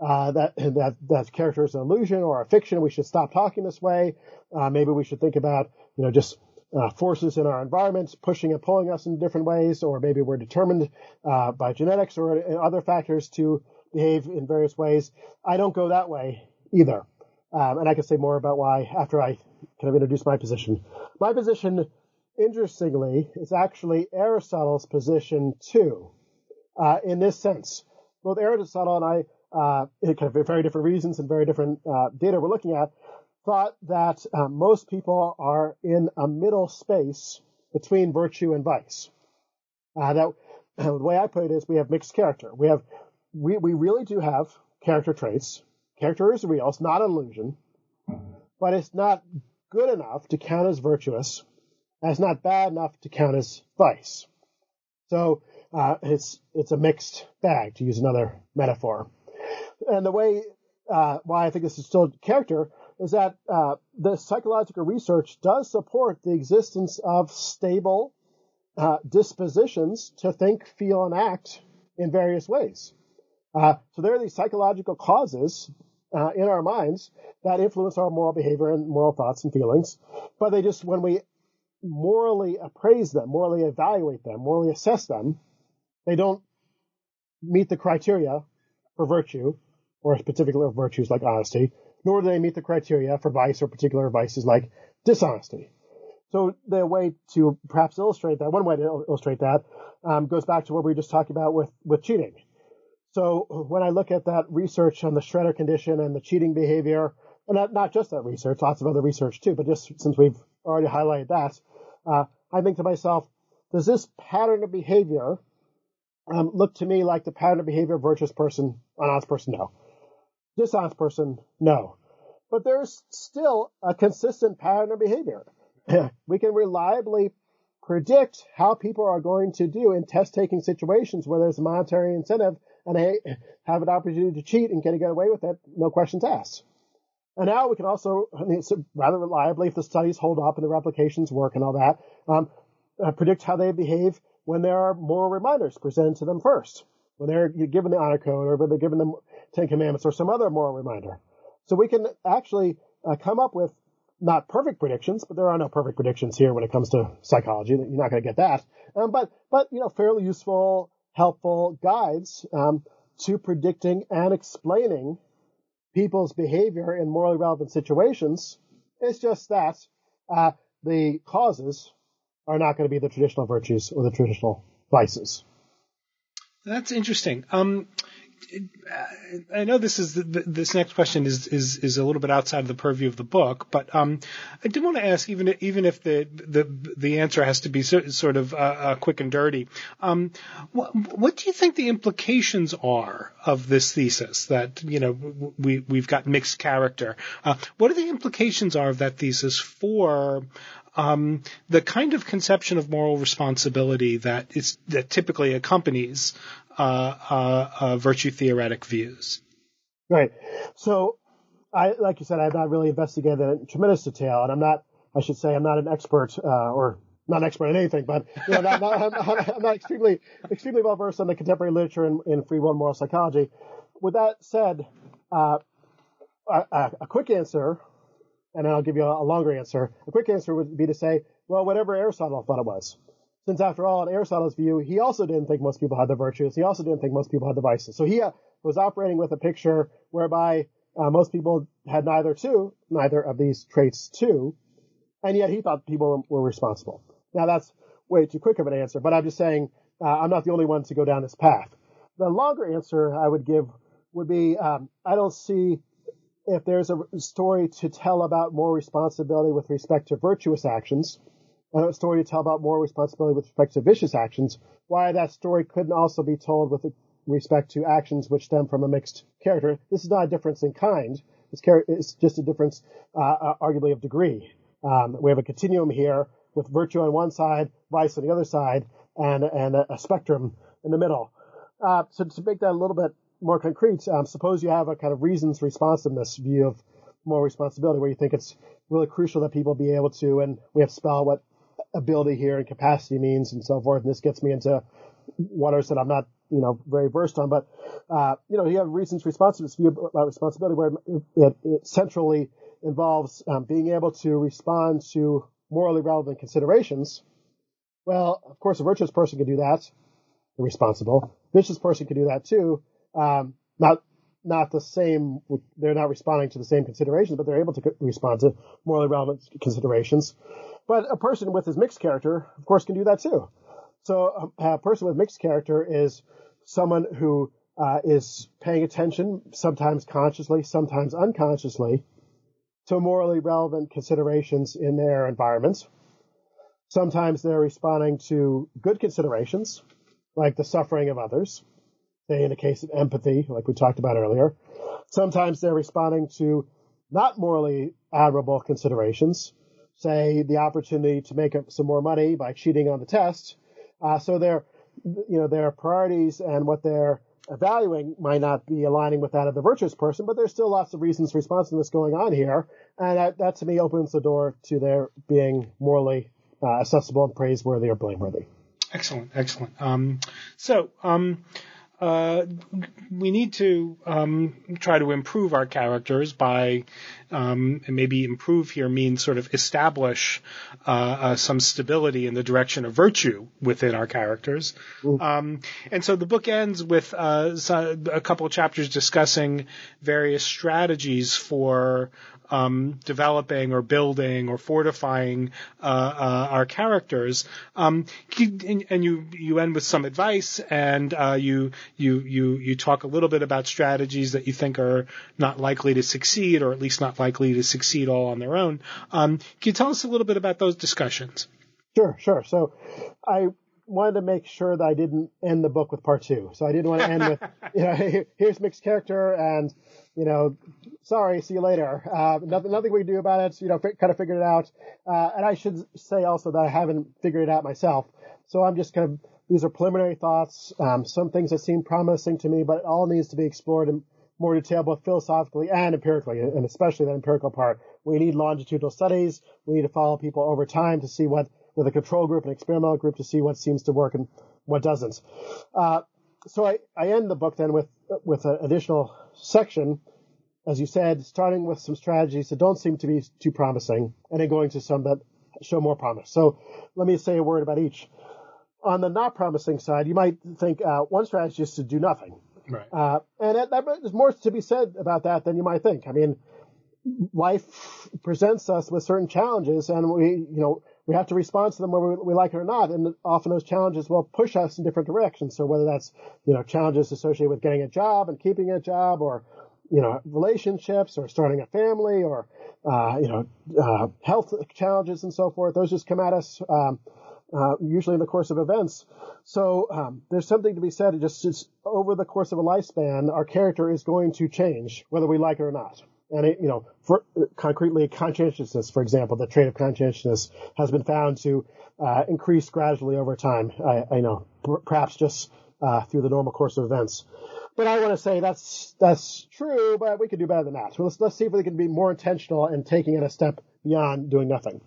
Uh, that that that character is an illusion or a fiction. We should stop talking this way. Uh, maybe we should think about you know just uh, forces in our environments pushing and pulling us in different ways, or maybe we're determined uh, by genetics or other factors to behave in various ways. I don't go that way either. Um, and I can say more about why after I kind of introduce my position. My position, interestingly, is actually Aristotle's position too, uh, in this sense. Both Aristotle and I, uh, kind of for very different reasons and very different uh, data we're looking at, thought that uh, most people are in a middle space between virtue and vice. Uh, that the way I put it is we have mixed character. We have we we really do have character traits. Character is real. It's not an illusion, but it's not good enough to count as virtuous, and it's not bad enough to count as vice. So uh, it's it's a mixed bag, to use another metaphor. And the way uh, why I think this is still character is that uh, the psychological research does support the existence of stable uh, dispositions to think, feel, and act in various ways. Uh, so there are these psychological causes uh, in our minds that influence our moral behavior and moral thoughts and feelings, but they just when we morally appraise them, morally evaluate them, morally assess them, they don't meet the criteria for virtue or particular virtues like honesty, nor do they meet the criteria for vice or particular vices like dishonesty. So the way to perhaps illustrate that, one way to illustrate that, um, goes back to what we were just talking about with, with cheating. So when I look at that research on the shredder condition and the cheating behavior, and not, not just that research, lots of other research too, but just since we've already highlighted that, uh, I think to myself, does this pattern of behavior um, look to me like the pattern of behavior of virtuous person, an honest person? No. Dishonest person? No. But there's still a consistent pattern of behavior. we can reliably predict how people are going to do in test taking situations where there's a monetary incentive and they have an opportunity to cheat and get, get away with it, no questions asked. And now we can also, I mean, rather reliably, if the studies hold up and the replications work and all that, um, uh, predict how they behave when there are moral reminders presented to them first, when they're given the honor code or when they're given the Ten Commandments or some other moral reminder. So we can actually uh, come up with not perfect predictions, but there are no perfect predictions here when it comes to psychology. You're not going to get that. Um, but, but, you know, fairly useful, helpful guides, um, to predicting and explaining people's behavior in morally relevant situations. It's just that, uh, the causes are not going to be the traditional virtues or the traditional vices. That's interesting. Um, I know this is the, this next question is, is is a little bit outside of the purview of the book, but um, I did want to ask, even even if the the the answer has to be sort of uh, uh, quick and dirty, um, what, what do you think the implications are of this thesis that you know we we've got mixed character? Uh, what are the implications are of that thesis for um, the kind of conception of moral responsibility that is that typically accompanies uh, uh, uh, virtue theoretic views. Right. So, I like you said, I've not really investigated in tremendous detail, and I'm not. I should say I'm not an expert uh, or not an expert in anything, but you know, not, not, I'm, I'm, not extremely extremely well versed in the contemporary literature in, in free will and moral psychology. With that said, uh, a, a, quick answer, and then I'll give you a, a, longer answer. A quick answer would be to say, well, whatever Aristotle thought it was since after all, in Aristotle's view, he also didn't think most people had the virtues. He also didn't think most people had the vices. So he uh, was operating with a picture whereby uh, most people had neither two, neither of these traits too, and yet he thought people were, were, responsible. Now that's way too quick of an answer, but I'm just saying uh, I'm not the only one to go down this path. The longer answer I would give would be um, I don't see if there's a story to tell about more responsibility with respect to virtuous actions a story to tell about more responsibility with respect to vicious actions, why that story couldn't also be told with respect to actions which stem from a mixed character. This is not a difference in kind. It's, it's just a difference, uh, uh, arguably, of degree. Um, we have a continuum here with virtue on one side, vice on the other side, and, and a, a spectrum in the middle. Uh, so to make that a little bit more concrete, um, suppose you have a kind of reasons responsiveness view of moral responsibility where you think it's really crucial that people be able to, and we have spell what ability here and capacity means and so forth. And this gets me into waters that I'm not, you know, very versed on. But, uh, you know, you have reasons responsibility, about responsibility where it, it centrally involves um, being able to respond to morally relevant considerations. Well, of course, a virtuous person can do that. Responsible. Vicious person can do that too. Um, not not the same. They're not responding to the same considerations, but they're able to respond to morally relevant considerations. But a person with his mixed character, of course, can do that too. So a, a person with mixed character is someone who uh, is paying attention, sometimes consciously, sometimes unconsciously, to morally relevant considerations in their environments. Sometimes they're responding to good considerations, like the suffering of others, say in the case of empathy, like we talked about earlier. Sometimes they're responding to not morally admirable considerations, say, the opportunity to make some more money by cheating on the test. Uh, so their, you know, their priorities and what they're evaluating might not be aligning with that of the virtuous person, but there's still lots of reasons for responsiveness going on here. And that, that to me opens the door to their being morally uh, accessible and praiseworthy or blameworthy. Excellent, excellent. Um, so, um, uh, we need to um, try to improve our characters by, um, and maybe improve here means sort of establish uh, uh, some stability in the direction of virtue within our characters. Um, and so the book ends with uh, a couple of chapters discussing various strategies for um, developing or building or fortifying uh, uh, our characters. Um, and you you end with some advice, and uh, you you you you talk a little bit about strategies that you think are not likely to succeed, or at least not likely to succeed all on their own. Um, can you tell us a little bit about those discussions? Sure, sure. So I wanted to make sure that I didn't end the book with part two. So I didn't want to end with, you know, here's mixed character and, you know, sorry, see you later. Uh, nothing, nothing we can do about it. You know, kind of figured it out. Uh, and I should say also that I haven't figured it out myself. So I'm just kind of, these are preliminary thoughts, um, some things that seem promising to me, but it all needs to be explored in more detail, both philosophically and empirically, and especially the empirical part. We need longitudinal studies. We need to follow people over time to see what with a control group and experimental group to see what seems to work and what doesn't. Uh, so I, I end the book then with with an additional section, as you said, starting with some strategies that don't seem to be too promising, and then going to some that show more promise. So let me say a word about each. On the not promising side, you might think uh, one strategy is to do nothing. Right. Uh, and that, that, there's more to be said about that than you might think. I mean, life presents us with certain challenges, and we, you know, we have to respond to them whether we like it or not. And often those challenges will push us in different directions. So whether that's, you know, challenges associated with getting a job and keeping a job or, you know, relationships or starting a family or, uh, you know, uh, health challenges and so forth, those just come at us, um, uh, usually in the course of events. So um, there's something to be said. It Just, just over the course of a lifespan, our character is going to change, whether we like it or not. And it, you know, for, concretely, conscientiousness, for example, the trait of conscientiousness has been found to uh, increase gradually over time. I, I know, perhaps just uh, through the normal course of events. But I want to say that's that's true, but we could do better than that. So let's let's see if we can be more intentional in taking it a step beyond doing nothing.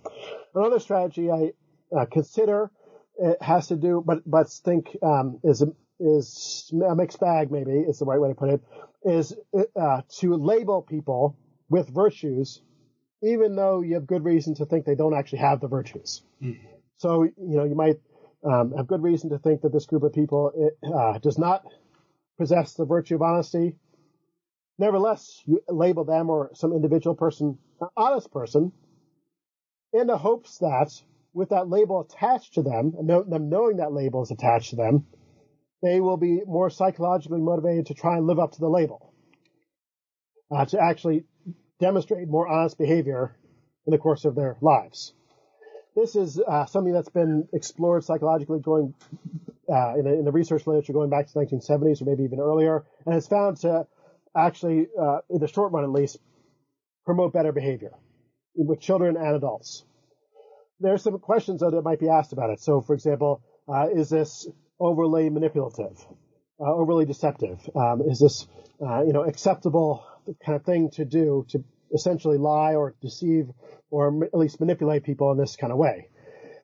Another strategy I uh, consider it has to do, but but think um, is is a mixed bag. Maybe is the right way to put it is uh, to label people with virtues, even though you have good reason to think they don't actually have the virtues. Mm-hmm. So, you know, you might um, have good reason to think that this group of people it, uh, does not possess the virtue of honesty. Nevertheless, you label them or some individual person an honest person in the hopes that with that label attached to them, and them knowing that label is attached to them, they will be more psychologically motivated to try and live up to the label, uh, to actually demonstrate more honest behavior in the course of their lives. This is uh, something that's been explored psychologically going uh, in, the, in, the, research literature going back to the 1970s or maybe even earlier, and has found to actually, uh, in the short run at least, promote better behavior with children and adults. There are some questions though that might be asked about it. So, for example, uh, is this overly manipulative, uh, overly deceptive? Um, is this, uh, you know, acceptable kind of thing to do to essentially lie or deceive or at least manipulate people in this kind of way?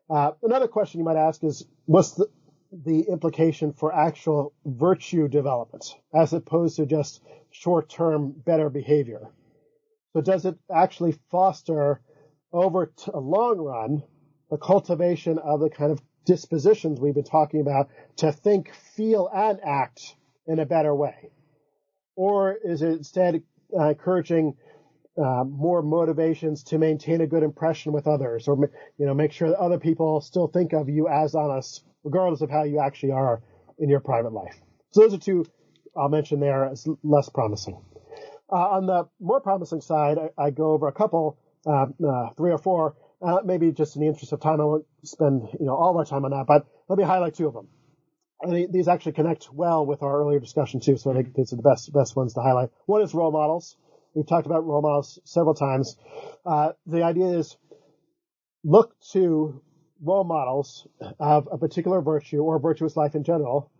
Uh, another question you might ask is, what's the, the implication for actual virtue development as opposed to just short-term better behavior? So does it actually foster over a long run the cultivation of the kind of dispositions we've been talking about to think, feel, and act in a better way? Or is it instead uh, encouraging uh, more motivations to maintain a good impression with others, or you know, make sure that other people still think of you as honest, regardless of how you actually are in your private life? So those are two I'll mention there as less promising. Uh, on the more promising side, I, I go over a couple, three or four, uh, maybe just in the interest of time, I won't spend you know all of our time on that, but let me highlight two of them. And these actually connect well with our earlier discussion too, so I think these are the best best ones to highlight. One is role models. We've talked about role models several times. Uh, the idea is look to role models of a particular virtue or virtuous life in general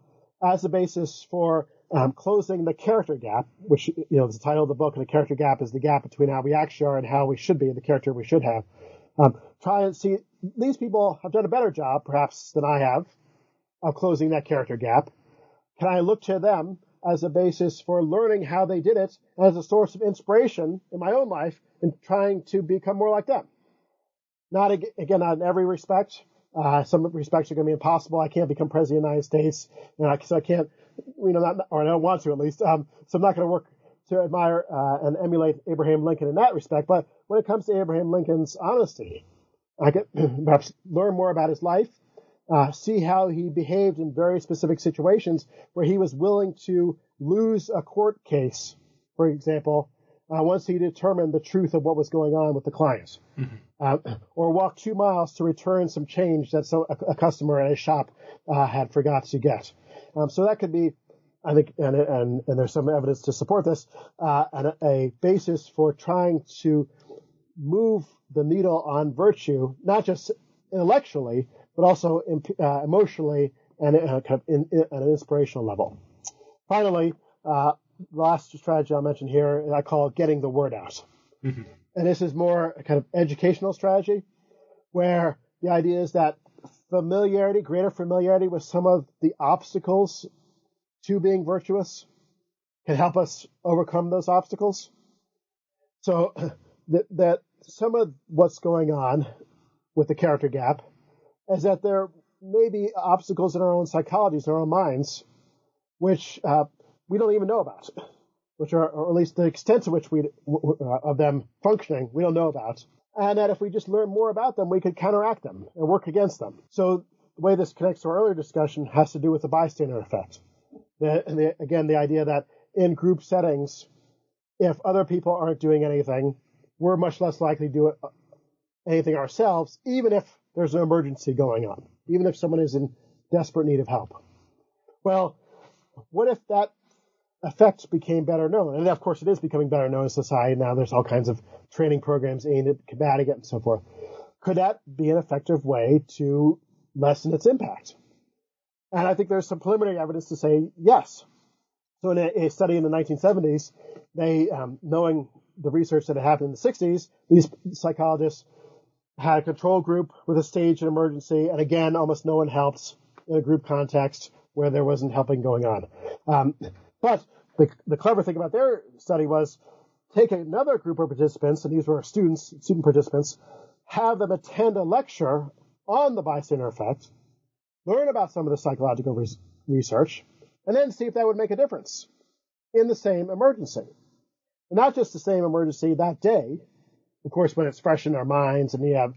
as the basis for um, closing the character gap, which you know is the title of the book, and the character gap is the gap between how we actually are and how we should be, and the character we should have. Um, try and see these people have done a better job, perhaps, than I have of closing that character gap. Can I look to them as a basis for learning how they did it as a source of inspiration in my own life in trying to become more like them? Not again, not in every respect. Uh, some respects are going to be impossible. I can't become president of the United States, you know, so I can't, you know, not, or I don't want to at least. Um, so I'm not going to work to admire uh, and emulate Abraham Lincoln in that respect. But when it comes to Abraham Lincoln's honesty, I could perhaps learn more about his life, uh, see how he behaved in very specific situations where he was willing to lose a court case, for example, uh, once he determined the truth of what was going on with the clients, mm-hmm. uh, or walk two miles to return some change that so, a, a, customer at a shop uh, had forgot to get. Um, so that could be I think, and, and, and there's some evidence to support this, uh, and a, a, basis for trying to move the needle on virtue, not just intellectually, but also in, uh, emotionally and uh, kind of in, in, at an inspirational level. Finally, uh, the last strategy I'll mention here, I call getting the word out. Mm-hmm. And this is more a kind of educational strategy where the idea is that familiarity, greater familiarity with some of the obstacles to being virtuous can help us overcome those obstacles. So that, that some of what's going on with the character gap is that there may be obstacles in our own psychologies, in our own minds, which uh, we don't even know about. which are, or at least the extent to which we uh, of them functioning, we don't know about, and that if we just learn more about them, we could counteract them and work against them. So the way this connects to our earlier discussion has to do with the bystander effect. The, the, again, the idea that in group settings, if other people aren't doing anything, we're much less likely to do uh, anything ourselves, even if there's an emergency going on, even if someone is in desperate need of help. Well, what if that effect became better known? And of course, it is becoming better known in society now. There's all kinds of training programs aimed at combating it and so forth. Could that be an effective way to lessen its impact? And I think there's some preliminary evidence to say yes. So in a, a study in the 1970s, they, um, knowing the research that had happened in the 60s, these psychologists had a control group with a staged emergency, and again, almost no one helps in a group context where there wasn't helping going on. Um, but the, the clever thing about their study was take another group of participants, and these were students, student participants, have them attend a lecture on the bystander effect, learn about some of the psychological res- research, and then see if that would make a difference in the same emergency. And not just the same emergency that day, of course, when it's fresh in our minds and have,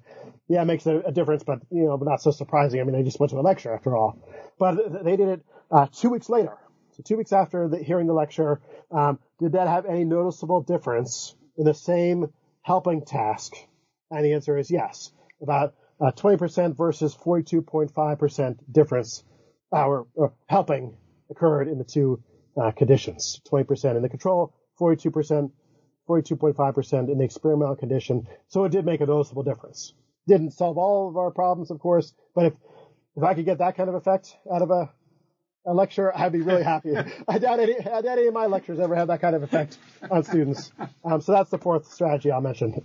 yeah, it makes a, a, difference, but, you know, but not so surprising. I mean, they just went to a lecture after all. But they did it uh, two weeks later. So two weeks after the, hearing the lecture, um, did that have any noticeable difference in the same helping task? And the answer is yes. About uh, 20% versus 42.5% difference, our uh, helping occurred in the two uh, conditions. 20% in the control, 42%, 42.5% in the experimental condition. So it did make a noticeable difference. Didn't solve all of our problems, of course, but if if I could get that kind of effect out of a, a lecture, I'd be really happy. I doubt any, I doubt any of my lectures ever have that kind of effect on students. Um, so that's the fourth strategy I'll mention.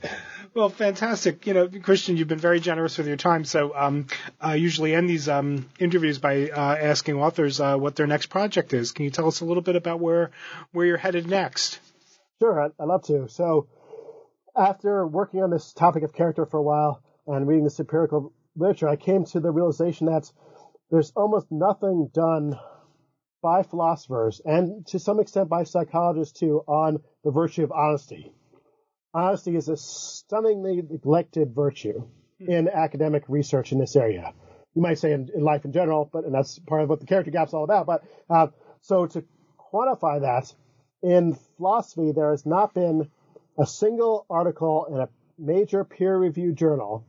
Well, fantastic. You know, Christian, you've been very generous with your time. So um, I usually end these um, interviews by uh, asking authors uh, what their next project is. Can you tell us a little bit about where where you're headed next? Sure, I'd, I'd love to. So after working on this topic of character for a while and reading this empirical literature, I came to the realization that there's almost nothing done by philosophers and to some extent by psychologists too on the virtue of honesty. Honesty is a stunningly neglected virtue in academic research in this area. You might say in, in life in general, but and that's part of what the character gap's all about. But uh, so to quantify that in philosophy, there has not been a single article in a major peer-reviewed journal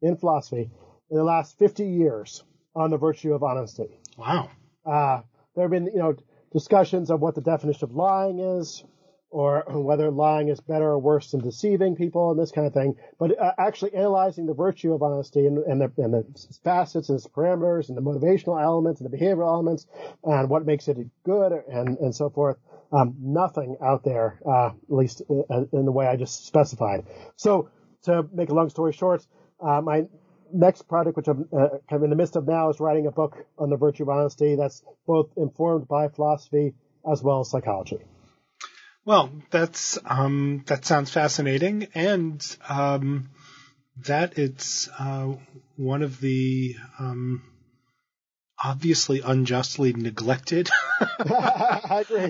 in philosophy in the last 50 years on the virtue of honesty. Wow. Uh, there have been, you know, discussions of what the definition of lying is, or whether lying is better or worse than deceiving people and this kind of thing. But uh, actually analyzing the virtue of honesty and, and, the, and, the, facets and its parameters and the motivational elements and the behavioral elements and what makes it good and, and so forth. Um, nothing out there, uh, at least uh, in the way I just specified. So to make a long story short, uh, my next project, which I'm uh, kind of in the midst of now, is writing a book on the virtue of honesty that's both informed by philosophy as well as psychology. Well, that's um, that sounds fascinating, and um, that it's uh, one of the um, obviously unjustly neglected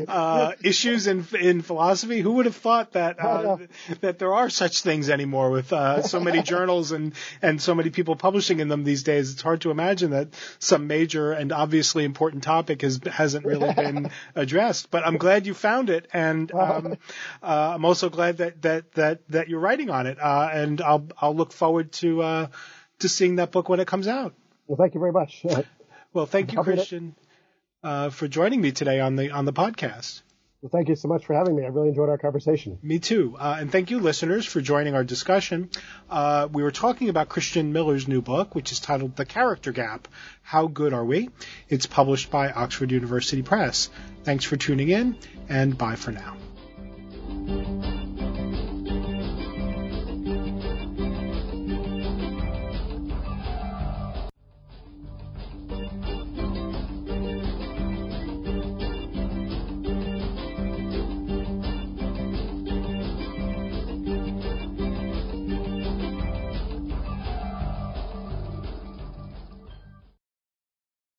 uh, issues in in philosophy. Who would have thought that uh, that there are such things anymore with uh, so many journals and and so many people publishing in them these days? It's hard to imagine that some major and obviously important topic has hasn't really been addressed. But I'm glad you found it, and um, uh, I'm also glad that that that that you're writing on it. Uh, and I'll I'll look forward to uh, to seeing that book when it comes out. Well, thank you very much. Well, thank you, Christian, uh, for joining me today on the on the podcast. Well, thank you so much for having me. I really enjoyed our conversation. Me too. Uh, and thank you, listeners, for joining our discussion. Uh, we were talking about Christian Miller's new book, which is titled The Character Gap How Good Are We? It's published by Oxford University Press. Thanks for tuning in, and bye for now.